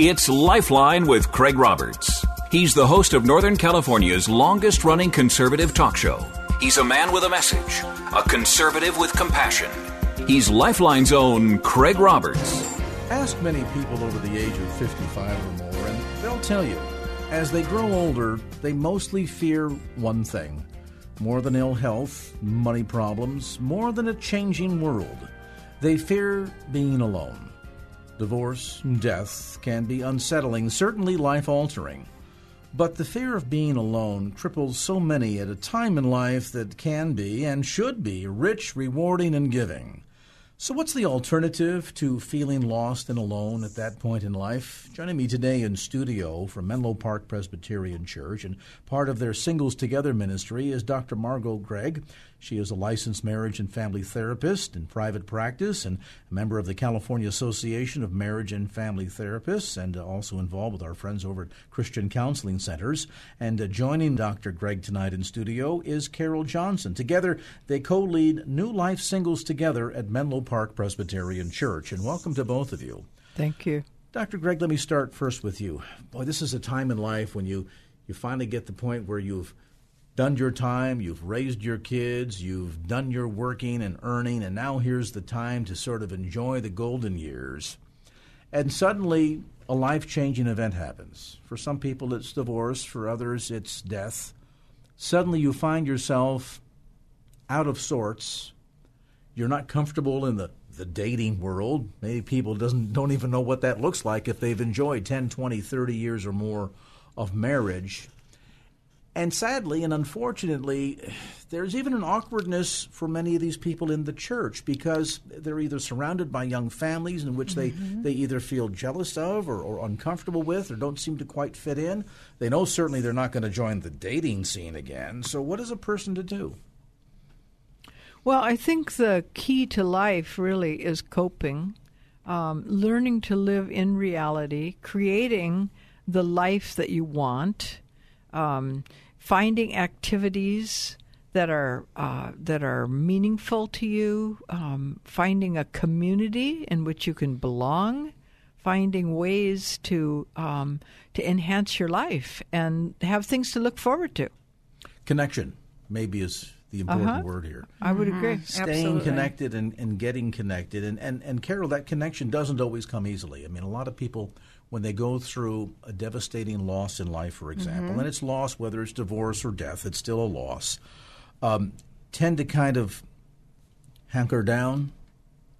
It's Lifeline with Craig Roberts. He's the host of Northern California's longest running conservative talk show. He's a man with a message, a conservative with compassion. He's Lifeline's own Craig Roberts. Ask many people over the age of 55 or more, and they'll tell you as they grow older, they mostly fear one thing more than ill health, money problems, more than a changing world. They fear being alone. Divorce death can be unsettling, certainly life altering. But the fear of being alone cripples so many at a time in life that can be and should be rich, rewarding, and giving. So, what's the alternative to feeling lost and alone at that point in life? Joining me today in studio from Menlo Park Presbyterian Church and part of their Singles Together ministry is Dr. Margot Gregg. She is a licensed marriage and family therapist in private practice and a member of the California Association of Marriage and Family Therapists and also involved with our friends over at Christian Counseling Centers. And uh, joining Dr. Gregg tonight in studio is Carol Johnson. Together, they co lead New Life Singles Together at Menlo Park Presbyterian Church. And welcome to both of you. Thank you. Dr. Gregg, let me start first with you. Boy, this is a time in life when you, you finally get the point where you've done your time, you've raised your kids, you've done your working and earning, and now here's the time to sort of enjoy the golden years. And suddenly, a life changing event happens. For some people, it's divorce, for others, it's death. Suddenly, you find yourself out of sorts. You're not comfortable in the, the dating world. Maybe people doesn't, don't even know what that looks like if they've enjoyed 10, 20, 30 years or more of marriage. And sadly and unfortunately, there's even an awkwardness for many of these people in the church because they're either surrounded by young families in which mm-hmm. they, they either feel jealous of or, or uncomfortable with or don't seem to quite fit in. They know certainly they're not going to join the dating scene again. So, what is a person to do? Well, I think the key to life really is coping, um, learning to live in reality, creating the life that you want. Um, finding activities that are uh, that are meaningful to you, um, finding a community in which you can belong, finding ways to um, to enhance your life and have things to look forward to. Connection maybe is the important uh-huh. word here. I would agree. Mm-hmm. Staying Absolutely. connected and, and getting connected. And, and, and Carol, that connection doesn't always come easily. I mean, a lot of people when they go through a devastating loss in life, for example, mm-hmm. and it's loss, whether it's divorce or death, it's still a loss, um, tend to kind of hunker down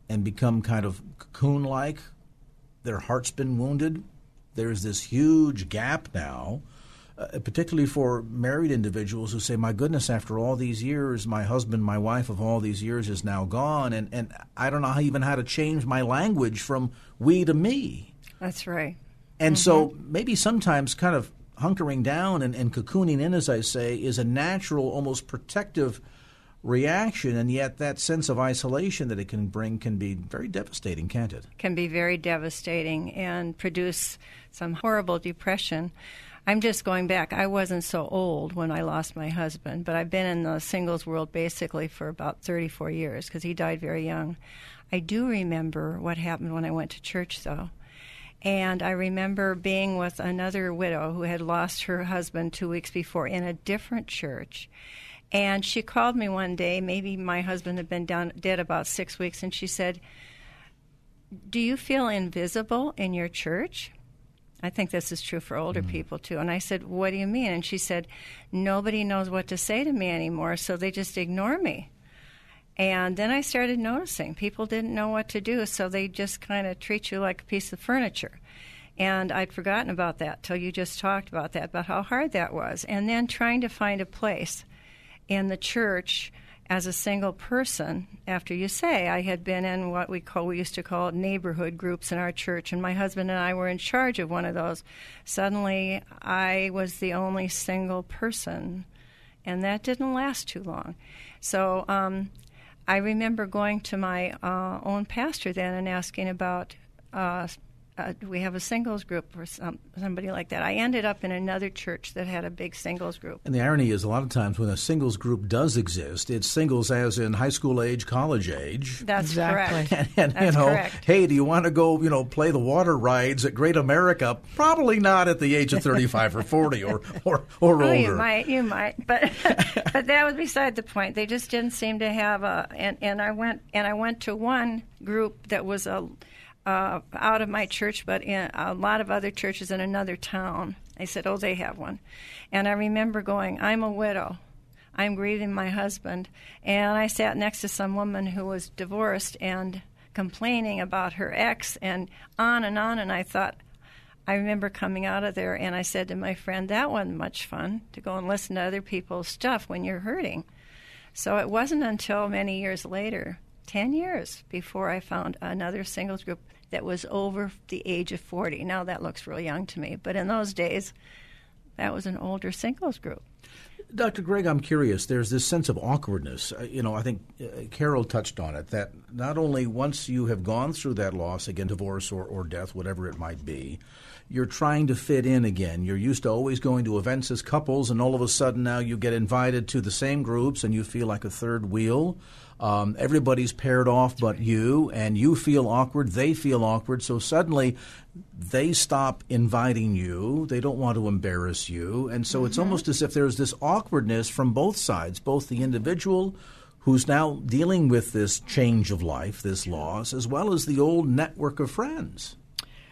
and become kind of cocoon like. Their heart's been wounded. There's this huge gap now. Uh, particularly for married individuals who say, "My goodness, after all these years, my husband, my wife of all these years is now gone, and, and I don't know how, even how to change my language from we to me." That's right. And mm-hmm. so maybe sometimes kind of hunkering down and, and cocooning in, as I say, is a natural, almost protective reaction, and yet that sense of isolation that it can bring can be very devastating, can't it? Can be very devastating and produce some horrible depression. I'm just going back. I wasn't so old when I lost my husband, but I've been in the singles world basically for about 34 years because he died very young. I do remember what happened when I went to church, though. And I remember being with another widow who had lost her husband two weeks before in a different church. And she called me one day, maybe my husband had been down, dead about six weeks, and she said, Do you feel invisible in your church? I think this is true for older mm-hmm. people too. And I said, What do you mean? And she said, Nobody knows what to say to me anymore, so they just ignore me. And then I started noticing people didn't know what to do, so they just kind of treat you like a piece of furniture. And I'd forgotten about that till you just talked about that, about how hard that was. And then trying to find a place in the church as a single person, after you say, I had been in what we call we used to call neighborhood groups in our church, and my husband and I were in charge of one of those. Suddenly, I was the only single person, and that didn't last too long. So um, I remember going to my uh, own pastor then and asking about uh, uh, we have a singles group or some, somebody like that. I ended up in another church that had a big singles group. And the irony is, a lot of times when a singles group does exist, it's singles as in high school age, college age. That's Exactly. correct. And, and, That's you know, correct. hey, do you want to go, you know, play the water rides at Great America? Probably not at the age of 35 or 40 or, or, or Oh, older. you might, you might, but but that was beside the point. They just didn't seem to have a. And, and I went and I went to one group that was a uh, out of my church, but in a lot of other churches in another town. I said, "Oh, they have one," and I remember going, "I'm a widow." I'm grieving my husband. And I sat next to some woman who was divorced and complaining about her ex and on and on. And I thought, I remember coming out of there and I said to my friend, that wasn't much fun to go and listen to other people's stuff when you're hurting. So it wasn't until many years later, 10 years, before I found another singles group that was over the age of 40. Now that looks real young to me, but in those days, that was an older singles group. Dr. Gregg, I'm curious. There's this sense of awkwardness. Uh, you know, I think uh, Carol touched on it that not only once you have gone through that loss, again, divorce or, or death, whatever it might be, you're trying to fit in again. You're used to always going to events as couples, and all of a sudden now you get invited to the same groups and you feel like a third wheel. Um, everybody's paired off but you, and you feel awkward, they feel awkward, so suddenly they stop inviting you. They don't want to embarrass you. And so it's almost as if there's this awkwardness from both sides, both the individual who's now dealing with this change of life, this loss, as well as the old network of friends.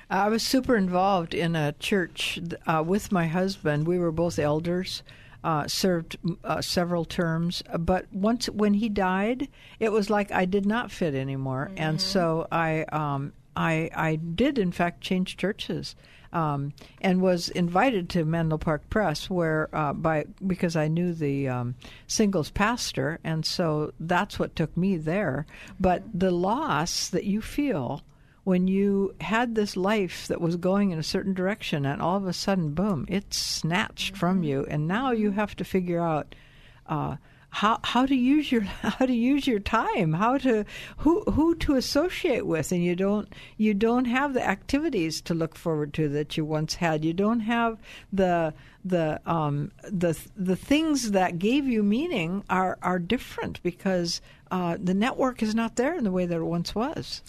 I was super involved in a church uh, with my husband. We were both elders, uh, served uh, several terms. But once when he died, it was like I did not fit anymore, and so I, um, I, I did in fact change churches. Um, and was invited to Menlo Park Press, where uh, by because I knew the um, singles pastor, and so that's what took me there. But the loss that you feel when you had this life that was going in a certain direction and all of a sudden boom it's snatched from you. And now you have to figure out uh, how how to use your how to use your time how to who who to associate with. And you don't you don't have the activities to look forward to that you once had. You don't have the the um the the things that gave you meaning are are different because uh, the network is not there in the way that it once was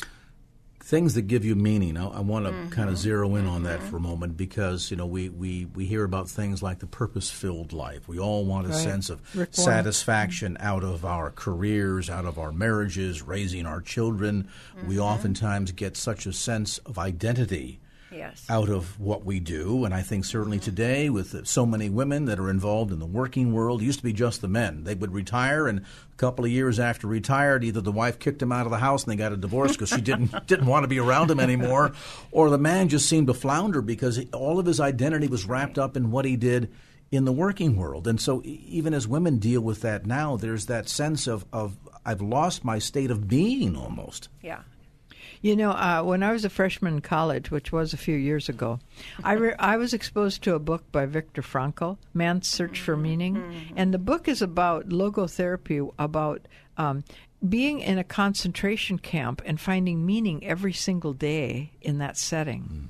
things that give you meaning. I, I want to mm-hmm. kind of zero in on that mm-hmm. for a moment because you know we, we, we hear about things like the purpose filled life. We all want a Right. sense of Rick Warren. satisfaction mm-hmm. out of our careers, out of our marriages, raising our children. We oftentimes get such a sense of identity Yes. out of what we do. And I think certainly today, with so many women that are involved in the working world, it used to be just the men. They would retire, and a couple of years after retired, either the wife kicked him out of the house and they got a divorce because she didn't didn't want to be around him anymore, or the man just seemed to flounder because all of his identity was wrapped up in what he did. In the working world. And so, even as women deal with that now, there's that sense of, of I've lost my state of being almost. Yeah. You know, uh, when I was a freshman in college, which was a few years ago, I re- I was exposed to a book by Viktor Frankl, Man's Search for Meaning, and the book is about logotherapy, about um, being in a concentration camp and finding meaning every single day in that setting.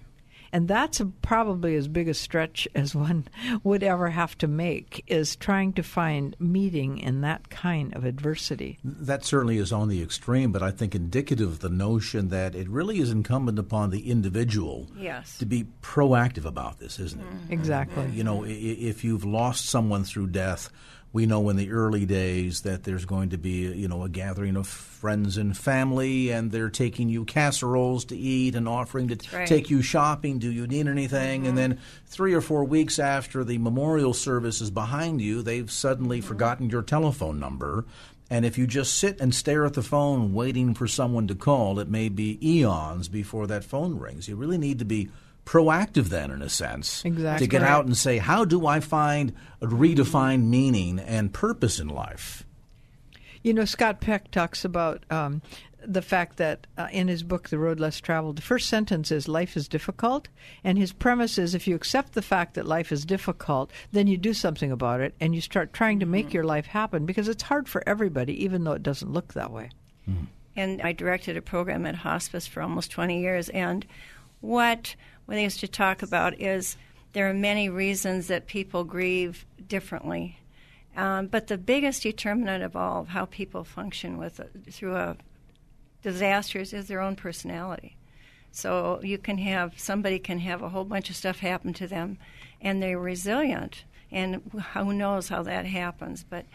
And that's probably as big a stretch as one would ever have to make, is trying to find meeting in that kind of adversity. That certainly is on the extreme, but I think indicative of the notion that it really is incumbent upon the individual Yes. to be proactive about this, isn't it? Mm-hmm. Exactly. You know, i- i- if you've lost someone through death, we know in the early days that there's going to be, you know, a gathering of friends and family, and they're taking you casseroles to eat and offering to right. take you shopping. Do you need anything? And mm-hmm. then three or four weeks after the memorial service is behind you, they've suddenly mm-hmm. forgotten your telephone number. And if you just sit and stare at the phone waiting for someone to call, it may be eons before that phone rings. You really need to be proactive then, in a sense, Exactly. to get out and say, how do I find a redefined meaning and purpose in life? You know, Scott Peck talks about um, the fact that uh, in his book, The Road Less Traveled, the first sentence is life is difficult. And his premise is if you accept the fact that life is difficult, then you do something about it and you start trying to make your life happen because it's hard for everybody, even though it doesn't look that way. And I directed a program at hospice for almost 20 years. And what we used to talk about is there are many reasons that people grieve differently. Um, but the biggest determinant of all of how people function with through a disasters is their own personality. So you can have somebody can have a whole bunch of stuff happen to them, and they're resilient. And who knows how that happens? But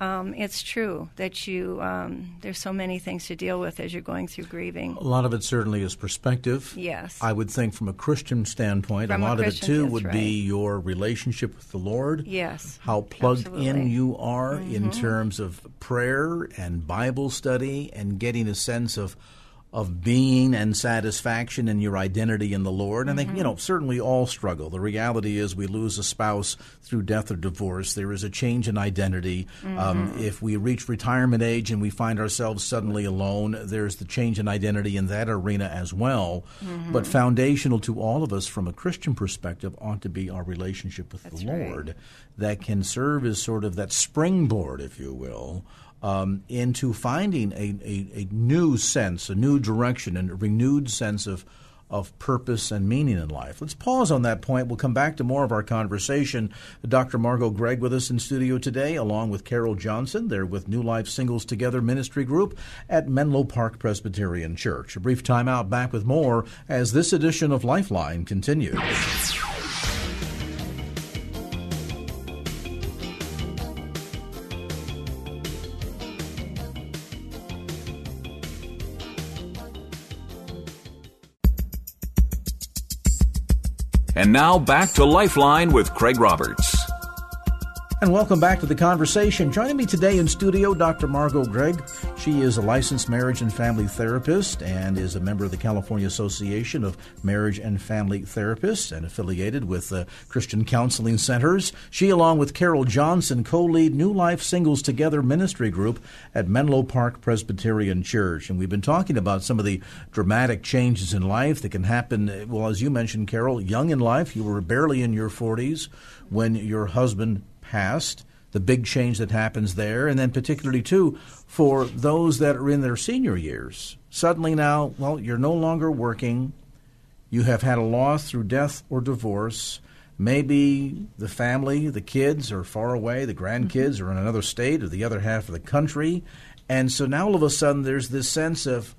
um, it's true that you um, there's so many things to deal with as you're going through grieving. A lot of it certainly is perspective. Yes. I would think from a Christian standpoint, From a a lot Christian, of it too would right. be your relationship with the Lord. Yes, How plugged in absolutely. Mm-hmm. you are in terms of prayer and Bible study and getting a sense of of being and satisfaction in your identity in the Lord. And they, Mm-hmm. you know, certainly all struggle. The reality is we lose a spouse through death or divorce. There is a change in identity. Um, Mm-hmm. if we reach retirement age and we find ourselves suddenly alone, there's the change in identity in that arena as well. Mm-hmm. But foundational to all of us from a Christian perspective ought to be our relationship with the right. Lord that can serve as sort of that springboard, if you will, um, into finding a, a, a new sense, a new direction, and a renewed sense of of purpose and meaning in life. Let's pause on that point. We'll come back to more of our conversation. Dr. Margot Gregg with us in studio today, along with Carol Johnson. They're with New Life Singles Together Ministry Group at Menlo Park Presbyterian Church. A brief time out, back with more as this edition of Lifeline continues. Now back to Lifeline with Craig Roberts. And welcome back to the conversation. Joining me today in studio, Dr. Margot Gregg. She is a licensed marriage and family therapist and is a member of the California Association of Marriage and Family Therapists and affiliated with uh, Christian Counseling Centers. She, along with Carol Johnson, co lead New Life Singles Together Ministry Group at Menlo Park Presbyterian Church. And we've been talking about some of the dramatic changes in life that can happen. Well, as you mentioned, Carol, young in life, you were barely in your 40s when your husband passed, the big change that happens there, and then particularly too for those that are in their senior years. Suddenly now, well, you're no longer working. You have had a loss through death or divorce. Maybe the family, the kids are far away, the grandkids mm-hmm. are in another state or the other half of the country. And so now all of a sudden there's this sense of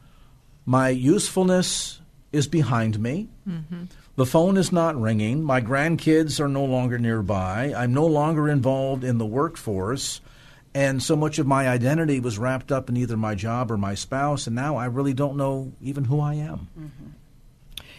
my usefulness is behind me. Mm-hmm. The phone is not ringing. My grandkids are no longer nearby. I'm no longer involved in the workforce. And so much of my identity was wrapped up in either my job or my spouse. And now I really don't know even who I am.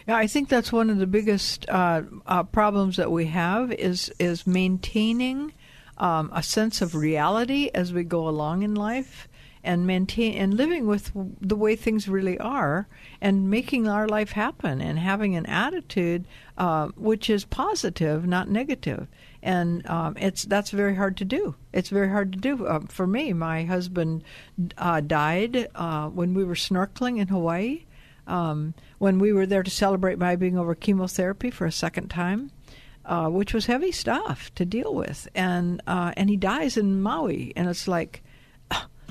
Yeah, I think that's one of the biggest uh, uh, problems that we have is is maintaining um, a sense of reality as we go along in life, and maintain and living with the way things really are, and making our life happen, and having an attitude uh, which is positive, not negative. And um, it's that's very hard to do. It's very hard to do uh, for me. My husband uh, died uh, when we were snorkeling in Hawaii um, when we were there to celebrate my being over chemotherapy for a second time, uh, which was heavy stuff to deal with, and uh, and he dies in Maui, and it's like, "Ah,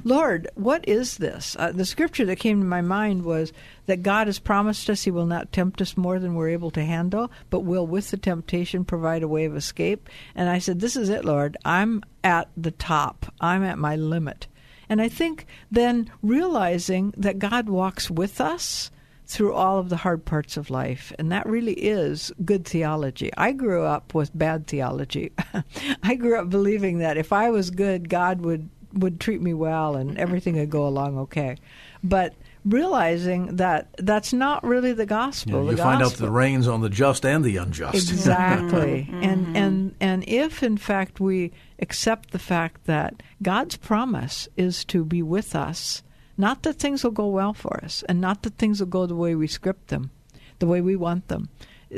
Lord, what is this? Uh, the scripture that came to my mind was that God has promised us He will not tempt us more than we're able to handle, but will, with the temptation, provide a way of escape. And I said, This is it, Lord. I'm at the top. I'm at my limit. And I think then realizing that God walks with us through all of the hard parts of life. And that really is good theology. I grew up with bad theology. I grew up believing that if I was good, God would, would treat me well and everything would go along okay. But realizing that that's not really the gospel. You, the find out the rains on the just and the unjust. Exactly. Mm-hmm. And mm-hmm. and and if in fact we accept the fact that God's promise is to be with us, not that things will go well for us and not that things will go the way we script them, the way we want them,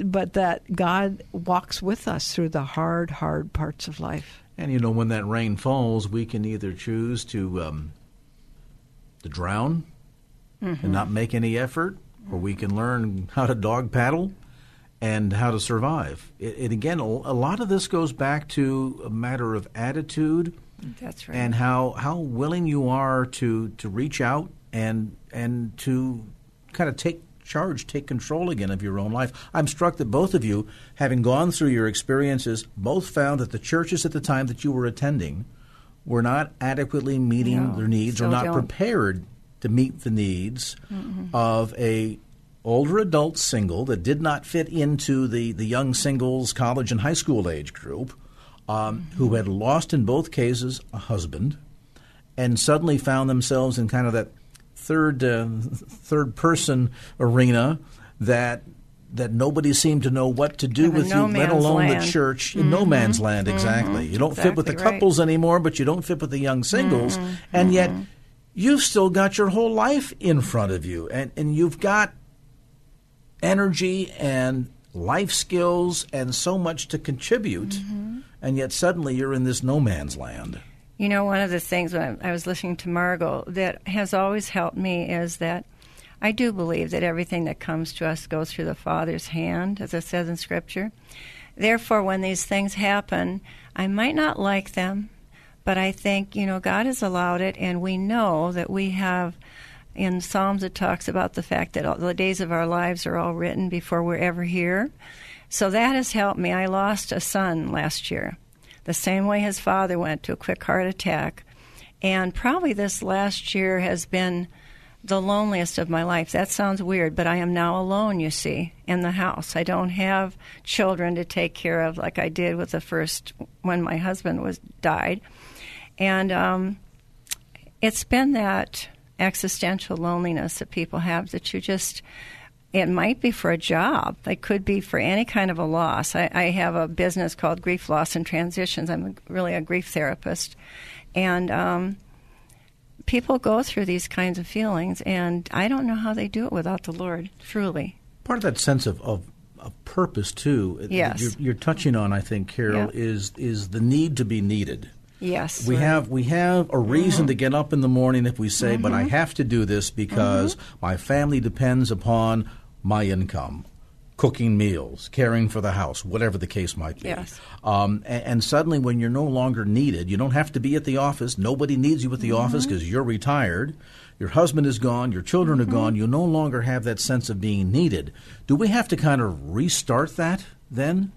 but that God walks with us through the hard hard parts of life. And you know, when that rain falls, we can either choose to um, to drown and not make any effort, or we can learn how to dog paddle and how to survive. It, it again, a lot of this goes back to a matter of attitude That's right. and how how willing you are to to reach out and and to kind of take charge, take control again of your own life. I'm struck that both of you, having gone through your experiences, both found that the churches at the time that you were attending were not adequately meeting No, their needs or not don't. prepared to meet the needs of a older adult single that did not fit into the, the young singles college and high school age group um, who had lost in both cases a husband and suddenly found themselves in kind of that third uh, third person arena that that nobody seemed to know what to do Kind with no you, let alone land. the church. In no mm-hmm. man's land, mm-hmm. exactly. You don't fit with the Exactly right. couples anymore, but you don't fit with the young singles, mm-hmm. and yet you've still got your whole life in front of you, and and you've got energy and life skills and so much to contribute, and yet suddenly you're in this no man's land. You know, one of the things when I was listening to Margot that has always helped me is that I do believe that everything that comes to us goes through the Father's hand, as it says in Scripture. Therefore, when these things happen, I might not like them, but I think, you know, God has allowed it, and we know that we have. In Psalms, it talks about the fact that all the days of our lives are all written before we're ever here. So that has helped me. I lost a son last year, the same way his father went to a quick heart attack. And probably this last year has been the loneliest of my life. That sounds weird, but I am now alone, you see, in the house. I don't have children to take care of like I did with the first when my husband was died. And um, it's been that existential loneliness that people have that you just it might be for a job it could be for any kind of a loss i, I have a business called grief loss and transitions i'm a, really a grief therapist and um, people go through these kinds of feelings and i don't know how they do it without the lord truly Part of that sense of, of, of purpose too. that Yes. you're, you're touching on, I think, Carol, Yeah. is is the need to be needed. yes We right. have we have a reason to get up in the morning if we say, "But I Mm-hmm. have to do this because my family depends upon my income." Cooking meals, caring for the house, whatever the case might be. Yes. Um, and, and suddenly, when you're no longer needed, you don't have to be at the office. Nobody needs you at the office Mm-hmm. because you're retired. Your husband is gone. Your children Mm-hmm. are gone. You no longer have that sense of being needed. Do we have to kind of restart that then?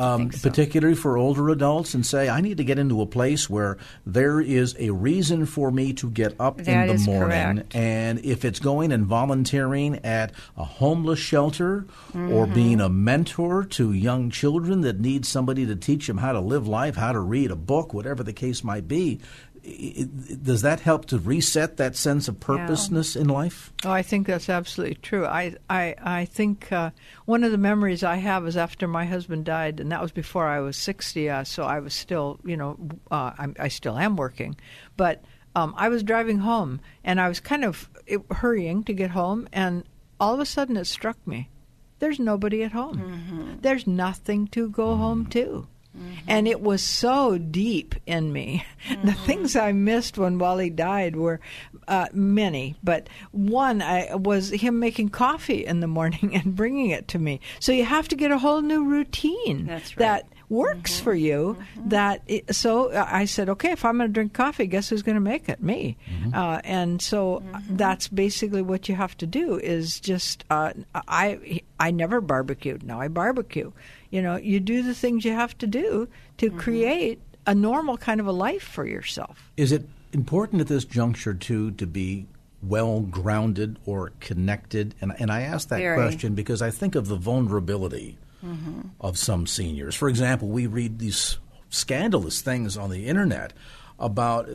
Um, so. particularly for older adults, and say, I need to get into a place where there is a reason for me to get up That in the morning. correct. And if it's going and volunteering at a homeless shelter or Mm-hmm. being a mentor to young children that need somebody to teach them how to live life, how to read a book, whatever the case might be, does that help to reset that sense of purposeness in life? Oh, I think that's absolutely true. I I I think uh, one of the memories I have is after my husband died, and that was before I was sixty. Uh, so I was still, you know, uh, I'm, I still am working, but um, I was driving home, and I was kind of hurrying to get home, and all of a sudden it struck me: there's nobody at home. There's nothing to go home to. Mm-hmm. And it was so deep in me. The mm-hmm. things I missed when Wally died were uh, many, but one I, was him making coffee in the morning and bringing it to me. So you have to get a whole new routine That's right. that works mm-hmm. for you. That it, so uh, I said, okay, if I'm going to drink coffee, guess who's going to make it? Me. Uh, and so uh, that's basically what you have to do. Is just uh, I I never barbecued. Now I barbecue. You know, you do the things you have to do to mm-hmm. create a normal kind of a life for yourself. Is it important at this juncture too to be well grounded or connected? And and I ask that Very. question because I think of the vulnerability mm-hmm. of some seniors. For example, we read these scandalous things on the internet about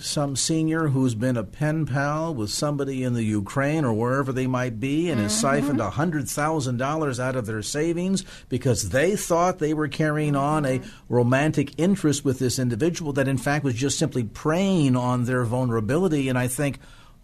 some senior who's been a pen pal with somebody in the Ukraine or wherever they might be and has mm-hmm. siphoned $100,000 out of their savings because they thought they were carrying mm-hmm. on a romantic interest with this individual that in fact was just simply preying on their vulnerability. And I think,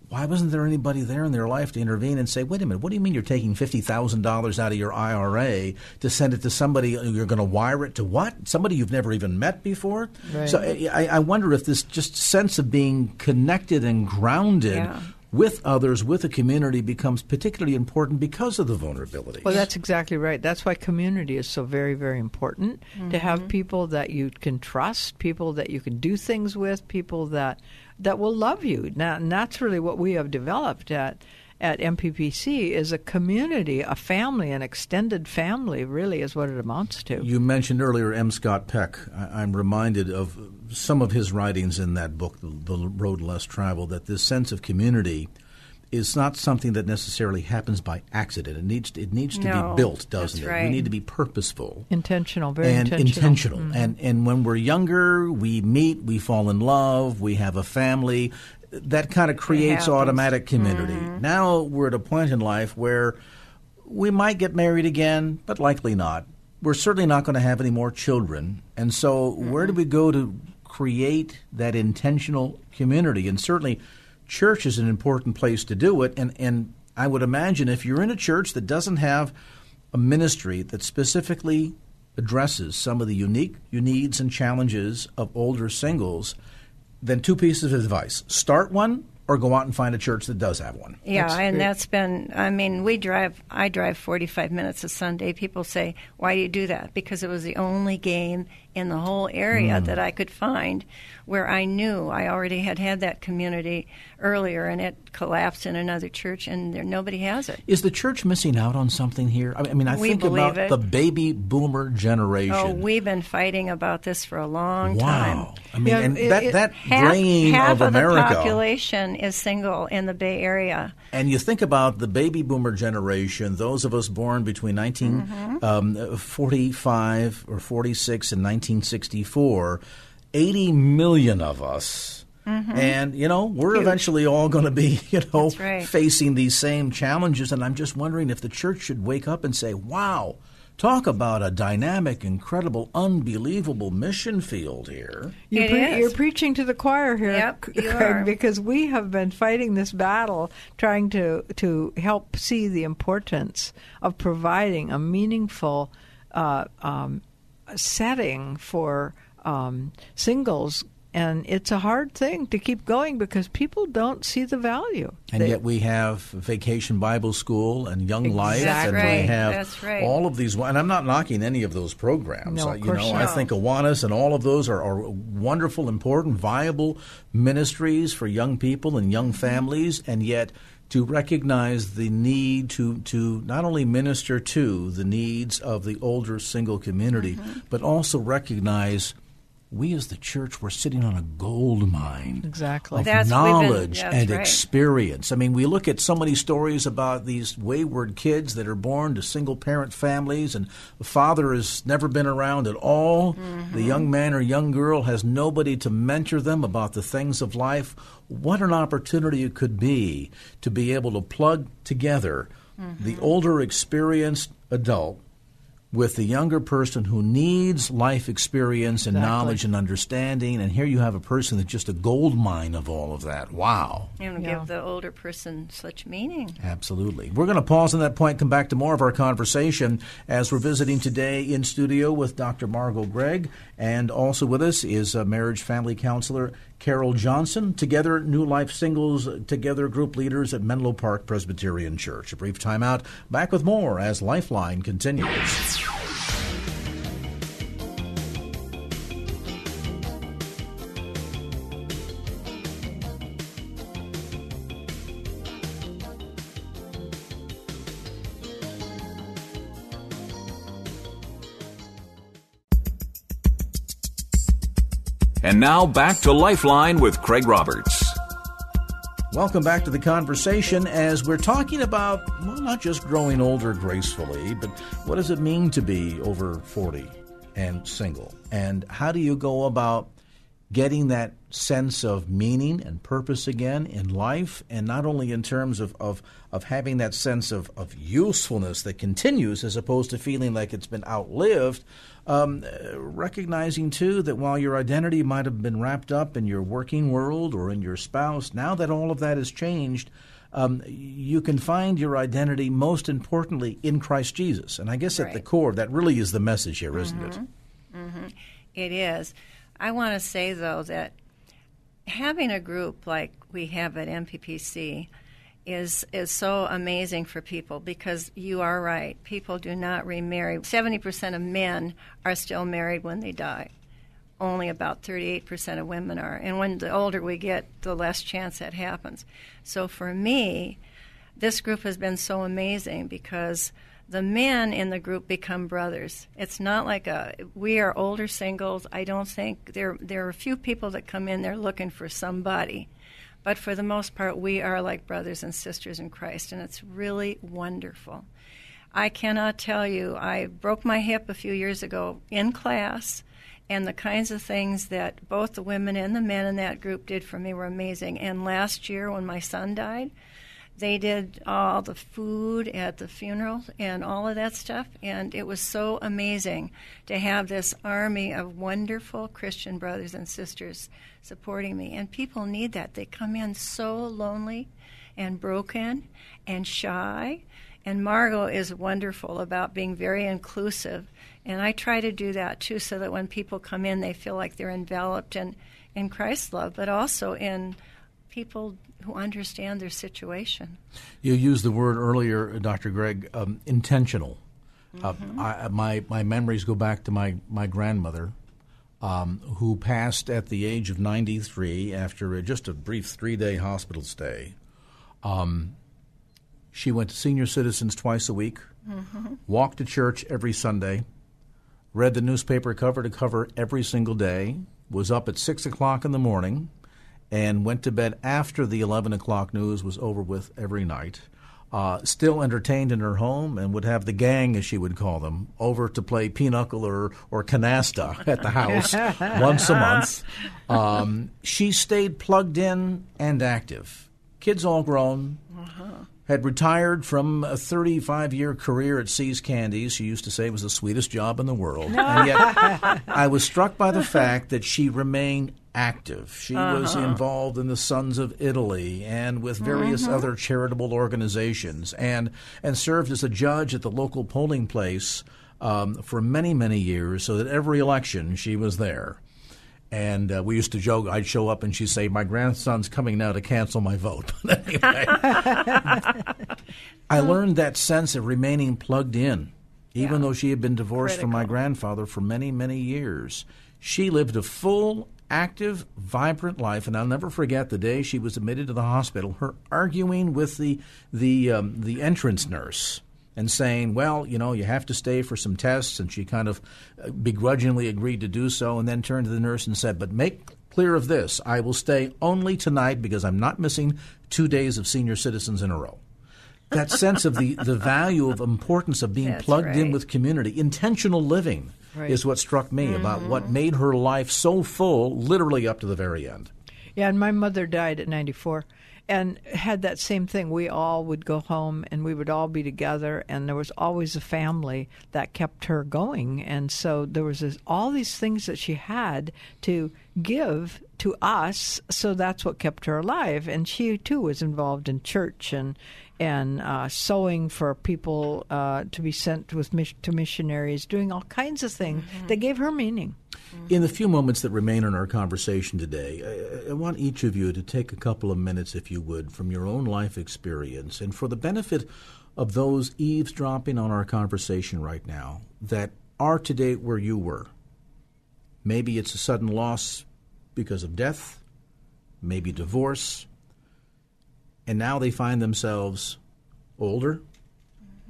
why wasn't there anybody there in their life to intervene and say, wait a minute, what do you mean you're taking $50,000 out of your IRA to send it to somebody, you're going to wire it to what? Somebody you've never even met before? Right. So I, I wonder if this just sense of being connected and grounded Yeah. with others, with a community, becomes particularly important because of the vulnerability. Well, that's exactly right. That's why community is so very, very important mm-hmm. to have people that you can trust, people that you can do things with, people that that will love you. Now, and that's really what we have developed at at MPPC is a community, a family, an extended family, really is what it amounts to. You mentioned earlier M. Scott Peck. I, am reminded of some of his writings in that book, the, the Road Less Traveled, that this sense of community is not something that necessarily happens by accident. It needs to, it needs to no, be built, doesn't it? Right. We need to be purposeful, intentional, very and intentional. intentional. Mm-hmm. And and when we're younger, we meet, we fall in love, we have a family, that kind of creates automatic community. Mm-hmm. Now we're at a point in life where we might get married again, but likely not. We're certainly not going to have any more children. And so, mm-hmm. where do we go to create that intentional community? And certainly, church is an important place to do it. And, and I would imagine if you're in a church that doesn't have a ministry that specifically addresses some of the unique needs and challenges of older singles, then two pieces of advice start one or go out and find a church that does have one. Yeah, that's and that's been, I mean, we drive, I drive 45 minutes a Sunday. People say, why do you do that? Because it was the only game in the whole area mm. that I could find where I knew I already had had that community earlier and it collapsed in another church and there, nobody has it. Is the church missing out on something here? I mean, I we think about it. the baby boomer generation. Oh, we've been fighting about this for a long wow. time. I mean, yeah, and it, that, that half, drain half of, of America. the population is single in the Bay Area. And you think about the baby boomer generation, those of us born between 1945 mm-hmm. um, or 46 and 1964, 80 million of us. Mm-hmm. And you know we're eventually all going to be you know right. facing these same challenges, and I'm just wondering if the church should wake up and say, "Wow, Talk about a dynamic, incredible, unbelievable mission field here. You're, pre- you're preaching to the choir here, yep, Craig, because we have been fighting this battle, trying to to help see the importance of providing a meaningful uh, um, setting for um, singles and it's a hard thing to keep going because people don't see the value. And they, yet we have Vacation Bible School and Young exactly. Life, and right. we have right. all of these. And I'm not knocking any of those programs. No, I, of you course know, not. I think Awanas and all of those are, are wonderful, important, viable ministries for young people and young families, and yet to recognize the need to, to not only minister to the needs of the older single community, mm-hmm. but also recognize we as the church were sitting on a gold mine exactly of That's- we've been- knowledge and right. experience. I mean, we look at so many stories about these wayward kids that are born to single parent families, and the father has never been around at all. Mm-hmm. The young man or young girl has nobody to mentor them about the things of life. What an opportunity it could be to be able to plug together Mm-hmm. the older, experienced adult with the younger person who needs life experience and Exactly. knowledge and understanding. And here you have a person that's just a gold mine of all of that. Wow. And Yeah. give the older person such meaning. Absolutely. We're going to pause on that point, come back to more of our conversation as we're visiting today in studio with Dr. Margot Gregg. And also with us is a marriage family counselor Carol Johnson. Together, New Life Singles, together group leaders at Menlo Park Presbyterian Church. A brief timeout. Back with more as Lifeline continues. And now back to Lifeline with Craig Roberts. Welcome back to the conversation as we're talking about, well, not just growing older gracefully, but what does it mean to be over 40 and single? And how do you go about getting that sense of meaning and purpose again in life? And not only in terms of, of, of having that sense of, of usefulness that continues as opposed to feeling like it's been outlived, um, recognizing too that while your identity might have been wrapped up in your working world or in your spouse, now that all of that has changed, um, you can find your identity most importantly in Christ Jesus. And I guess at the core, that really is the message here, isn't it? It is. I want to say, though, that having a group like we have at MPPC is is so amazing for people because you are right. People do not remarry. Seventy percent of men are still married when they die. Only about thirty-eight percent of women are. And when the older we get, the less chance that happens. So for me, this group has been so amazing because the men in the group become brothers. It's not like a we are older singles. I don't think there there are a few people that come in there looking for somebody. But for the most part we are like brothers and sisters in Christ and it's really wonderful. I cannot tell you I broke my hip a few years ago in class and the kinds of things that both the women and the men in that group did for me were amazing. And last year when my son died, they did all the food at the funeral and all of that stuff. And it was so amazing to have this army of wonderful Christian brothers and sisters supporting me. And people need that. They come in so lonely and broken and shy. And Margot is wonderful about being very inclusive. And I try to do that too, so that when people come in, they feel like they're enveloped in, in Christ's love, but also in people who understand their situation. You used the word earlier, Dr. Gregg, um, intentional. Uh, mm-hmm. Uh, I, my my memories go back to my my grandmother, um, who passed at the age of 93 after a, just a brief three day hospital stay. Um, she went to senior citizens twice a week, mm-hmm. walked to church every Sunday, read the newspaper cover to cover every single day, was up at six o'clock in the morning, and went to bed after the 11 o'clock news was over with every night. Uh, still entertained in her home and would have the gang, as she would call them, over to play pinochle or, or canasta at the house once a month. Um, she stayed plugged in and active. Kids all grown. Uh-huh. Had retired from a 35 year career at See's Candies. She used to say it was the sweetest job in the world. and yet, I was struck by the fact that she remained active. She uh-huh. was involved in the Sons of Italy and with various uh-huh. other charitable organizations, and and served as a judge at the local polling place um, for many many years. So that every election she was there. And uh, we used to joke. I'd show up and she'd say, "My grandson's coming now to cancel my vote." But anyway, I learned that sense of remaining plugged in, even yeah. though she had been divorced Critical. from my grandfather for many, many years. She lived a full active, vibrant life, and I'll never forget the day she was admitted to the hospital. Her arguing with the the um, the entrance nurse and saying, "Well, you know, you have to stay for some tests," and she kind of uh, begrudgingly agreed to do so, and then turned to the nurse and said, "But make clear of this: I will stay only tonight because I'm not missing two days of senior citizens in a row." That sense of the, the value of importance of being That's plugged right. in with community, intentional living right. is what struck me mm-hmm. about what made her life so full, literally up to the very end. Yeah, and my mother died at 94 and had that same thing. We all would go home and we would all be together, and there was always a family that kept her going. And so there was this, all these things that she had to give to us, so that's what kept her alive. And she too was involved in church and and uh, sewing for people uh, to be sent with to missionaries, doing all kinds of things mm-hmm. that gave her meaning. In the few moments that remain in our conversation today, I, I, want each of you to take a couple of minutes, if you would, from your own life experience, and for the benefit of those eavesdropping on our conversation right now that are today where you were. Maybe it's a sudden loss because of death, maybe divorce, and now they find themselves older,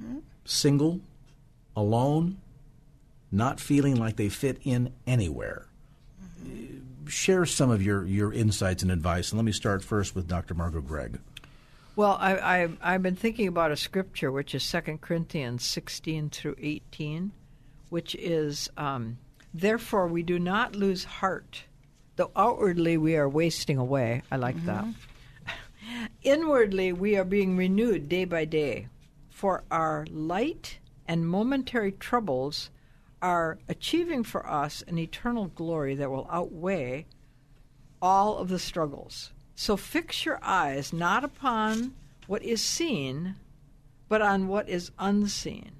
mm-hmm. single, alone, not feeling like they fit in anywhere. Mm-hmm. Share some of your, your insights and advice. And let me start first with Dr. Margot Gregg. Well, I, I, have been thinking about a scripture, which is 2 Corinthians 16 through 18, which is, um, Therefore we do not lose heart, though outwardly we are wasting away. I like mm-hmm. that. Inwardly, we are being renewed day by day, for our light and momentary troubles are achieving for us an eternal glory that will outweigh all of the struggles. So fix your eyes not upon what is seen, but on what is unseen.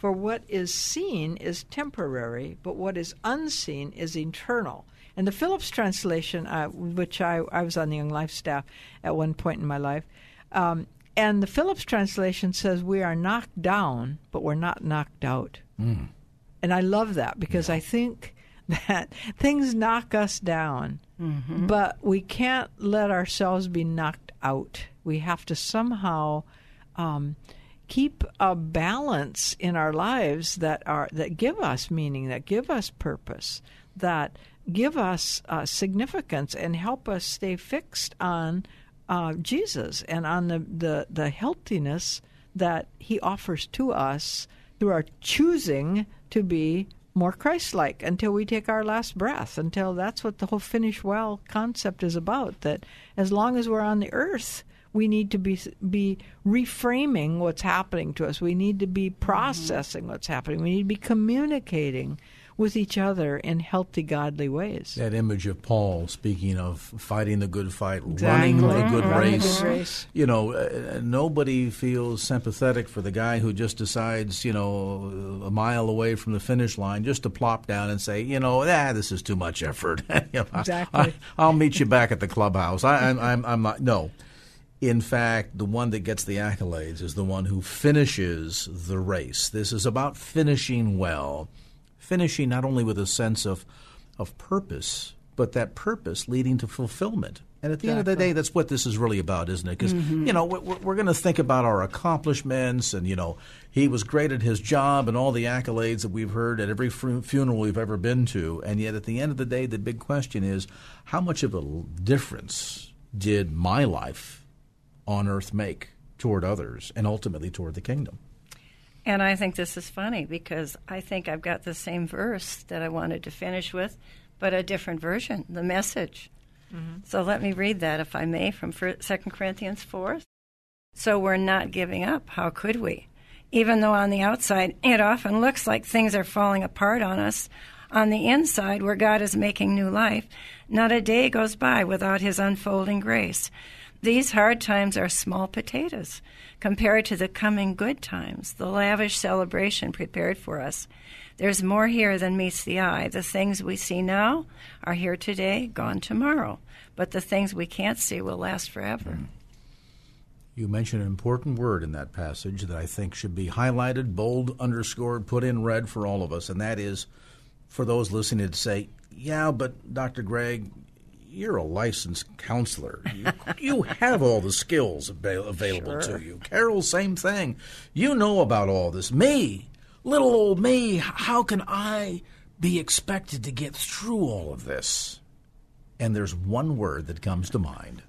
For what is seen is temporary, but what is unseen is eternal. And the Phillips translation, uh, which I, I was on the Young Life staff at one point in my life, um, and the Phillips translation says, We are knocked down, but we're not knocked out. Mm. And I love that because yeah. I think that things knock us down, mm-hmm. but we can't let ourselves be knocked out. We have to somehow um, keep a balance in our lives that are that give us meaning, that give us purpose, that give us uh, significance, and help us stay fixed on uh, Jesus and on the, the the healthiness that He offers to us through our choosing to be more Christ like until we take our last breath, until that's what the whole finish well concept is about. That as long as we're on the earth, we need to be be reframing what's happening to us. We need to be processing what's happening. We need to be communicating with each other in healthy, godly ways. That image of Paul speaking of fighting the good fight, exactly. running the good running race. Good race. You know, uh, nobody feels sympathetic for the guy who just decides, you know, a mile away from the finish line just to plop down and say, you know, ah, this is too much effort. you know, exactly. I, will meet you back at the clubhouse. I, I'm, I'm, I'm not. No. In fact, the one that gets the accolades is the one who finishes the race. This is about finishing well finishing not only with a sense of, of purpose, but that purpose leading to fulfillment. And at the exactly. end of the day, that's what this is really about, isn't it? Because, mm-hmm. you know, we're, we're going to think about our accomplishments and, you know, he was great at his job and all the accolades that we've heard at every funeral we've ever been to. And yet, at the end of the day, the big question is how much of a difference did my life on earth make toward others and ultimately toward the kingdom? And I think this is funny because I think I've got the same verse that I wanted to finish with, but a different version, the message. Mm-hmm. So let me read that, if I may, from 2 Corinthians 4. So we're not giving up. How could we? Even though on the outside it often looks like things are falling apart on us, on the inside, where God is making new life, not a day goes by without His unfolding grace. These hard times are small potatoes compared to the coming good times, the lavish celebration prepared for us. There's more here than meets the eye. The things we see now are here today, gone tomorrow. But the things we can't see will last forever. Mm. You mentioned an important word in that passage that I think should be highlighted, bold, underscored, put in red for all of us, and that is for those listening to say, yeah, but Dr. Gregg, you're a licensed counselor. You, you have all the skills available sure. to you. Carol, same thing. You know about all this. Me, little old me, how can I be expected to get through all of this? And there's one word that comes to mind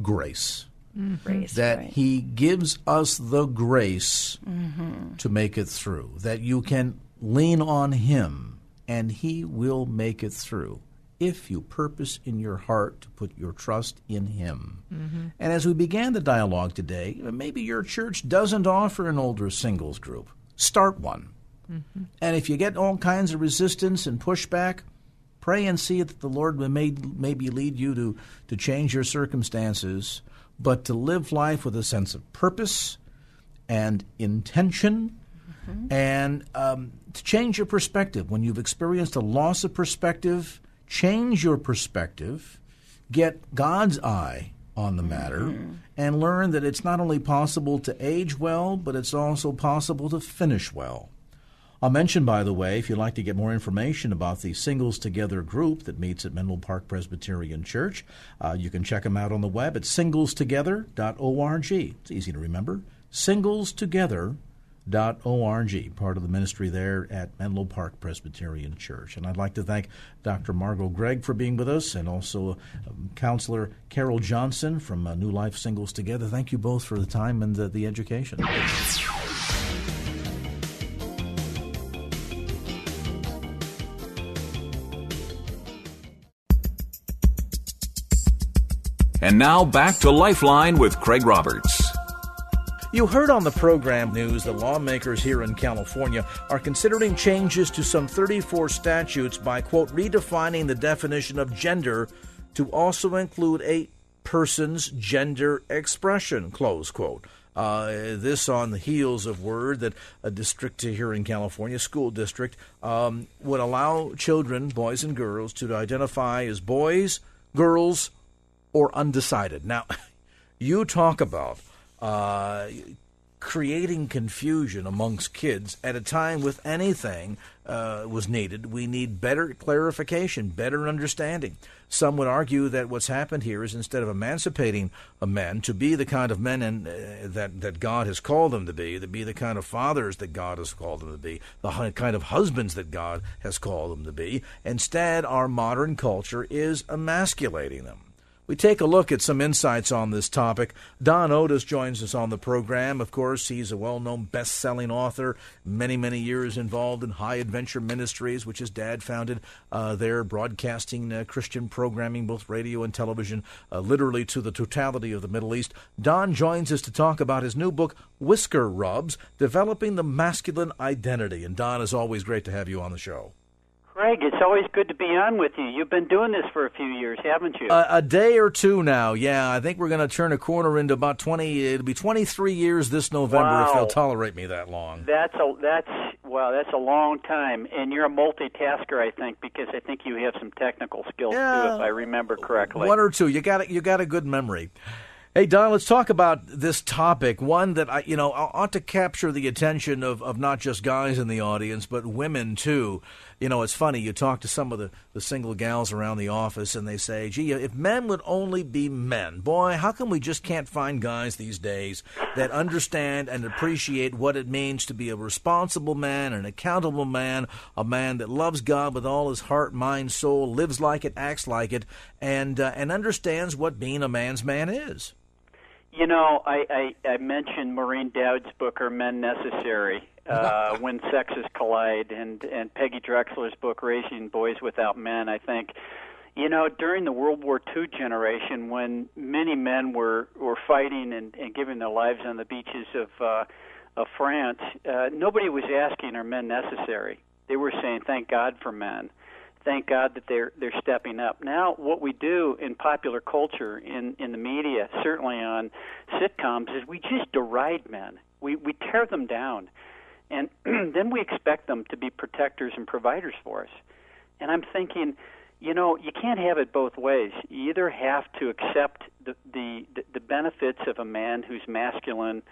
grace. Mm-hmm. Grace, that right. he gives us the grace mm-hmm. to make it through. That you can lean on him and he will make it through if you purpose in your heart to put your trust in Him. Mm-hmm. And as we began the dialogue today, maybe your church doesn't offer an older singles group. Start one. Mm-hmm. And if you get all kinds of resistance and pushback, pray and see that the Lord may maybe lead you to, to change your circumstances, but to live life with a sense of purpose and intention mm-hmm. and um, to change your perspective. When you've experienced a loss of perspective, change your perspective, get God's eye on the matter, mm-hmm. and learn that it's not only possible to age well, but it's also possible to finish well. I'll mention, by the way, if you'd like to get more information about the Singles Together group that meets at Menlo Park Presbyterian Church, uh, you can check them out on the web at singlestogether.org. It's easy to remember. Singlestogether.org org, part of the ministry there at Menlo Park Presbyterian Church. And I'd like to thank Dr. Margot Gregg for being with us and also um, Counselor Carol Johnson from uh, New Life Singles Together. Thank you both for the time and the, the education. And now back to Lifeline with Craig Roberts. You heard on the program news that lawmakers here in California are considering changes to some 34 statutes by, quote, redefining the definition of gender to also include a person's gender expression, close quote. Uh, this on the heels of word that a district here in California, school district, um, would allow children, boys and girls, to identify as boys, girls, or undecided. Now, you talk about uh, creating confusion amongst kids at a time with anything uh, was needed. We need better clarification, better understanding. Some would argue that what's happened here is instead of emancipating a man to be the kind of men and, uh, that that God has called them to be, to be the kind of fathers that God has called them to be, the kind of husbands that God has called them to be, instead our modern culture is emasculating them. We take a look at some insights on this topic. Don Otis joins us on the program. Of course, he's a well known best selling author, many, many years involved in High Adventure Ministries, which his dad founded uh, there, broadcasting uh, Christian programming, both radio and television, uh, literally to the totality of the Middle East. Don joins us to talk about his new book, Whisker Rubs Developing the Masculine Identity. And Don, it's always great to have you on the show. Craig, it's always good to be on with you. You've been doing this for a few years, haven't you? Uh, a day or two now, yeah. I think we're going to turn a corner into about twenty. It'll be twenty-three years this November wow. if they'll tolerate me that long. That's a that's wow, that's a long time. And you're a multitasker, I think, because I think you have some technical skills yeah, too, if I remember correctly. One or two. You got you got a good memory. Hey Don, let's talk about this topic. One that I, you know, ought to capture the attention of, of not just guys in the audience, but women too. You know, it's funny. You talk to some of the, the single gals around the office, and they say, "Gee, if men would only be men, boy, how come we just can't find guys these days that understand and appreciate what it means to be a responsible man, an accountable man, a man that loves God with all his heart, mind, soul, lives like it, acts like it, and uh, and understands what being a man's man is." You know, I, I, I mentioned Maureen Dowd's book, Are Men Necessary? Uh, when Sexes Collide, and, and Peggy Drexler's book, Raising Boys Without Men. I think, you know, during the World War II generation, when many men were, were fighting and, and giving their lives on the beaches of, uh, of France, uh, nobody was asking, Are men necessary? They were saying, Thank God for men thank God that they're they're stepping up. Now, what we do in popular culture, in in the media, certainly on sitcoms, is we just deride men. We we tear them down, and then we expect them to be protectors and providers for us. And I'm thinking, you know, you can't have it both ways. You either have to accept the the the benefits of a man who's masculine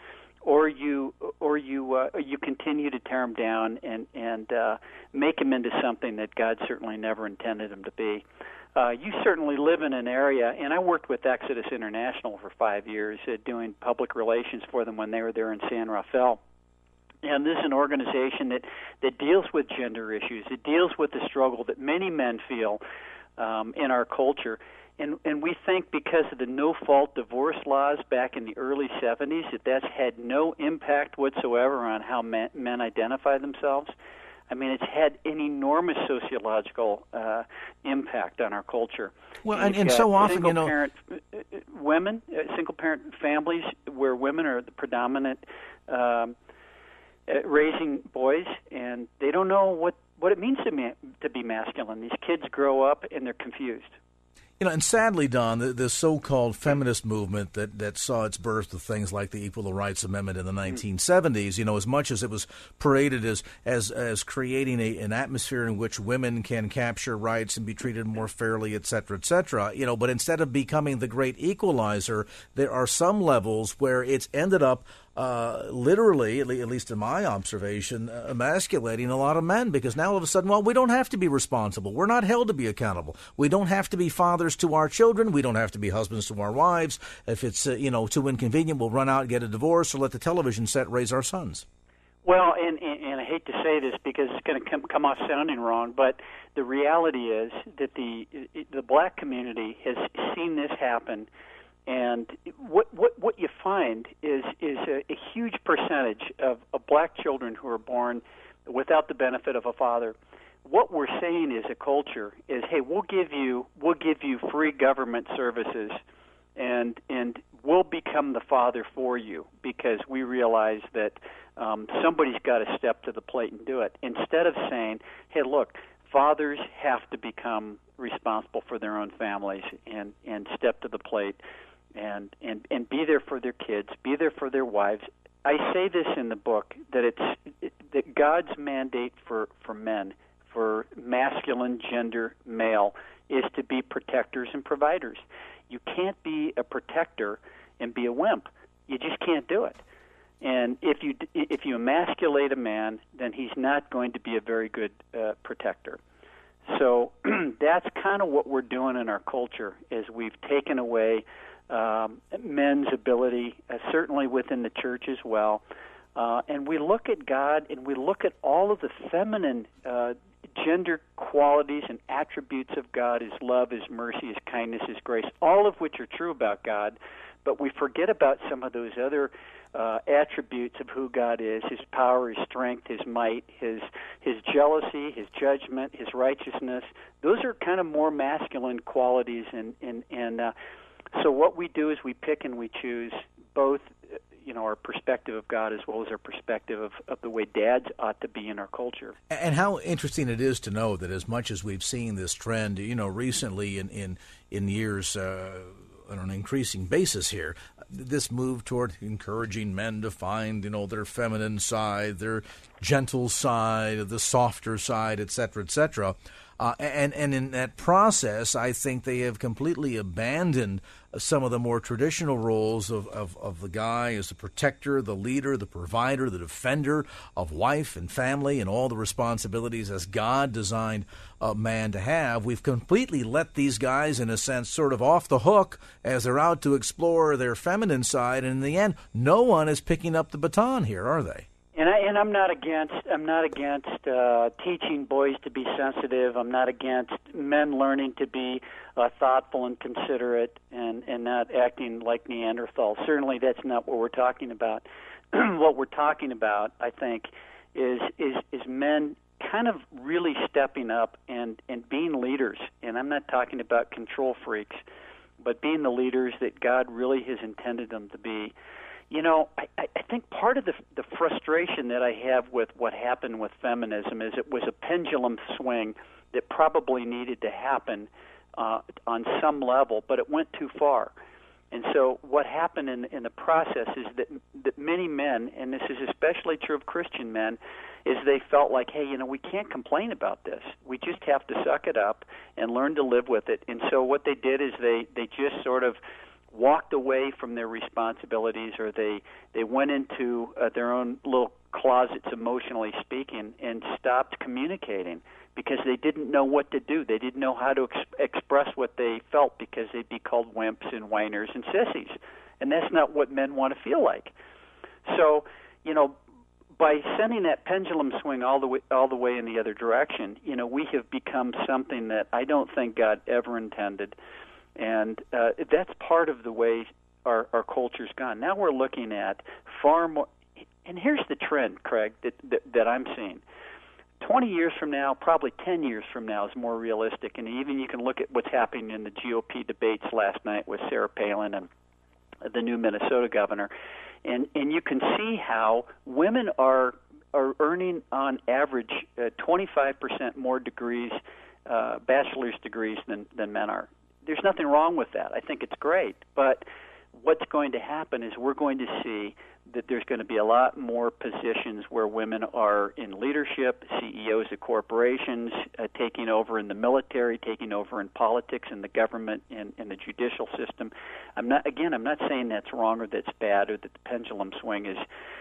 or you or you uh, you continue to tear him down and and uh, make him into something that God certainly never intended him to be. Uh, you certainly live in an area, and I worked with Exodus International for five years, uh, doing public relations for them when they were there in San Rafael. And this is an organization that that deals with gender issues. It deals with the struggle that many men feel um, in our culture and and we think because of the no fault divorce laws back in the early 70s that that's had no impact whatsoever on how men, men identify themselves I mean, it's had an enormous sociological uh, impact on our culture. Well, and, and so often, you know, parent, uh, uh, women, uh, single parent families where women are the predominant, um, raising boys, and they don't know what what it means to ma- to be masculine. These kids grow up and they're confused. You know, and sadly, Don, the, the, so-called feminist movement that, that saw its birth with things like the Equal Rights Amendment in the mm. 1970s, you know, as much as it was paraded as as, as creating a, an atmosphere in which women can capture rights and be treated more fairly, et cetera, et cetera, you know, but instead of becoming the great equalizer, there are some levels where it's ended up uh, literally, at least in my observation, uh, emasculating a lot of men because now all of a sudden, well, we don't have to be responsible. We're not held to be accountable. We don't have to be fathers to our children. We don't have to be husbands to our wives. If it's uh, you know too inconvenient, we'll run out and get a divorce or let the television set raise our sons. Well, and, and, and I hate to say this because it's going to come, come off sounding wrong, but the reality is that the the black community has seen this happen and what what what you find is is a, a huge percentage of, of black children who are born without the benefit of a father. What we're saying is a culture is, hey, we'll give you we'll give you free government services, and and we'll become the father for you because we realize that um, somebody's got to step to the plate and do it. Instead of saying, hey, look, fathers have to become responsible for their own families and and step to the plate and and and be there for their kids, be there for their wives. I say this in the book that it's that God's mandate for for men, for masculine gender male, is to be protectors and providers. You can't be a protector and be a wimp. You just can't do it. And if you if you emasculate a man, then he's not going to be a very good uh, protector. So that's kind of what we're doing in our culture is we've taken away um, men's ability, uh, certainly within the church as well. Uh, and we look at God and we look at all of the feminine uh, gender qualities and attributes of God His love, His mercy, His kindness, His grace, all of which are true about God, but we forget about some of those other uh, attributes of who God is: His power, His strength, His might, His His jealousy, His judgment, His righteousness. Those are kind of more masculine qualities, and and and uh, so what we do is we pick and we choose both you know our perspective of God as well as our perspective of, of the way dads ought to be in our culture. And how interesting it is to know that as much as we've seen this trend, you know, recently in in in years. Uh, on an increasing basis here, this move toward encouraging men to find, you know, their feminine side, their gentle side, the softer side, et cetera, et cetera. Uh, and and in that process, I think they have completely abandoned some of the more traditional roles of, of, of the guy as the protector, the leader, the provider, the defender of wife and family, and all the responsibilities as God designed a man to have. We've completely let these guys, in a sense, sort of off the hook as they're out to explore their feminine side. And in the end, no one is picking up the baton here, are they? And I and I'm not against I'm not against uh, teaching boys to be sensitive. I'm not against men learning to be uh, thoughtful and considerate and and not acting like Neanderthals. Certainly, that's not what we're talking about. what we're talking about, I think, is is is men kind of really stepping up and and being leaders. And I'm not talking about control freaks, but being the leaders that God really has intended them to be you know, I, I think part of the the frustration that I have with what happened with feminism is it was a pendulum swing that probably needed to happen uh, on some level, but it went too far. And so, what happened in in the process is that that many men, and this is especially true of Christian men, is they felt like, hey, you know, we can't complain about this. We just have to suck it up and learn to live with it. And so, what they did is they they just sort of walked away from their responsibilities or they they went into uh, their own little closets emotionally speaking and stopped communicating because they didn't know what to do. They didn't know how to ex- express what they felt because they'd be called wimps and whiners and sissies. And that's not what men want to feel like. So you know by sending that pendulum swing all the way all the way in the other direction you know we have become something that I don't think God ever intended and uh, that's part of the way our, our culture's gone. Now we're looking at far more. And here's the trend, Craig, that, that, that I'm seeing. 20 years from now, probably 10 years from now, is more realistic. And even you can look at what's happening in the GOP debates last night with Sarah Palin and the new Minnesota governor, and and you can see how women are are earning on average uh, 25% more degrees, uh, bachelor's degrees than than men are there's nothing wrong with that. I think it's great. But what's going to happen is we're going to see that there's going to be a lot more positions where women are in leadership, CEOs of corporations, uh, taking over in the military, taking over in politics, in the government, in, in the judicial system. I'm not again. I'm not saying that's wrong or that's bad or that the pendulum swing is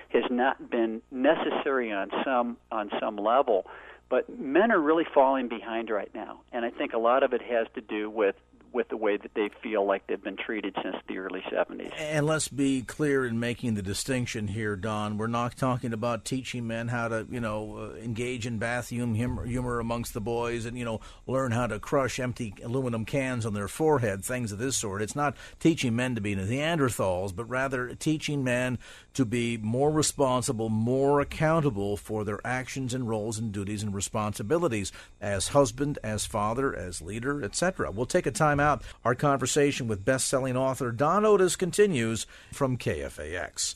has not been necessary on some on some level. But men are really falling behind right now, and I think a lot of it has to do with with the way that they feel like they've been treated since the early 70s. And let's be clear in making the distinction here, Don. We're not talking about teaching men how to, you know, uh, engage in bathroom humor, humor amongst the boys and, you know, learn how to crush empty aluminum cans on their forehead, things of this sort. It's not teaching men to be Neanderthals, but rather teaching men to be more responsible, more accountable for their actions and roles and duties and responsibilities as husband, as father, as leader, etc. We'll take a time out. Our conversation with best-selling author Don Otis continues from KFAX.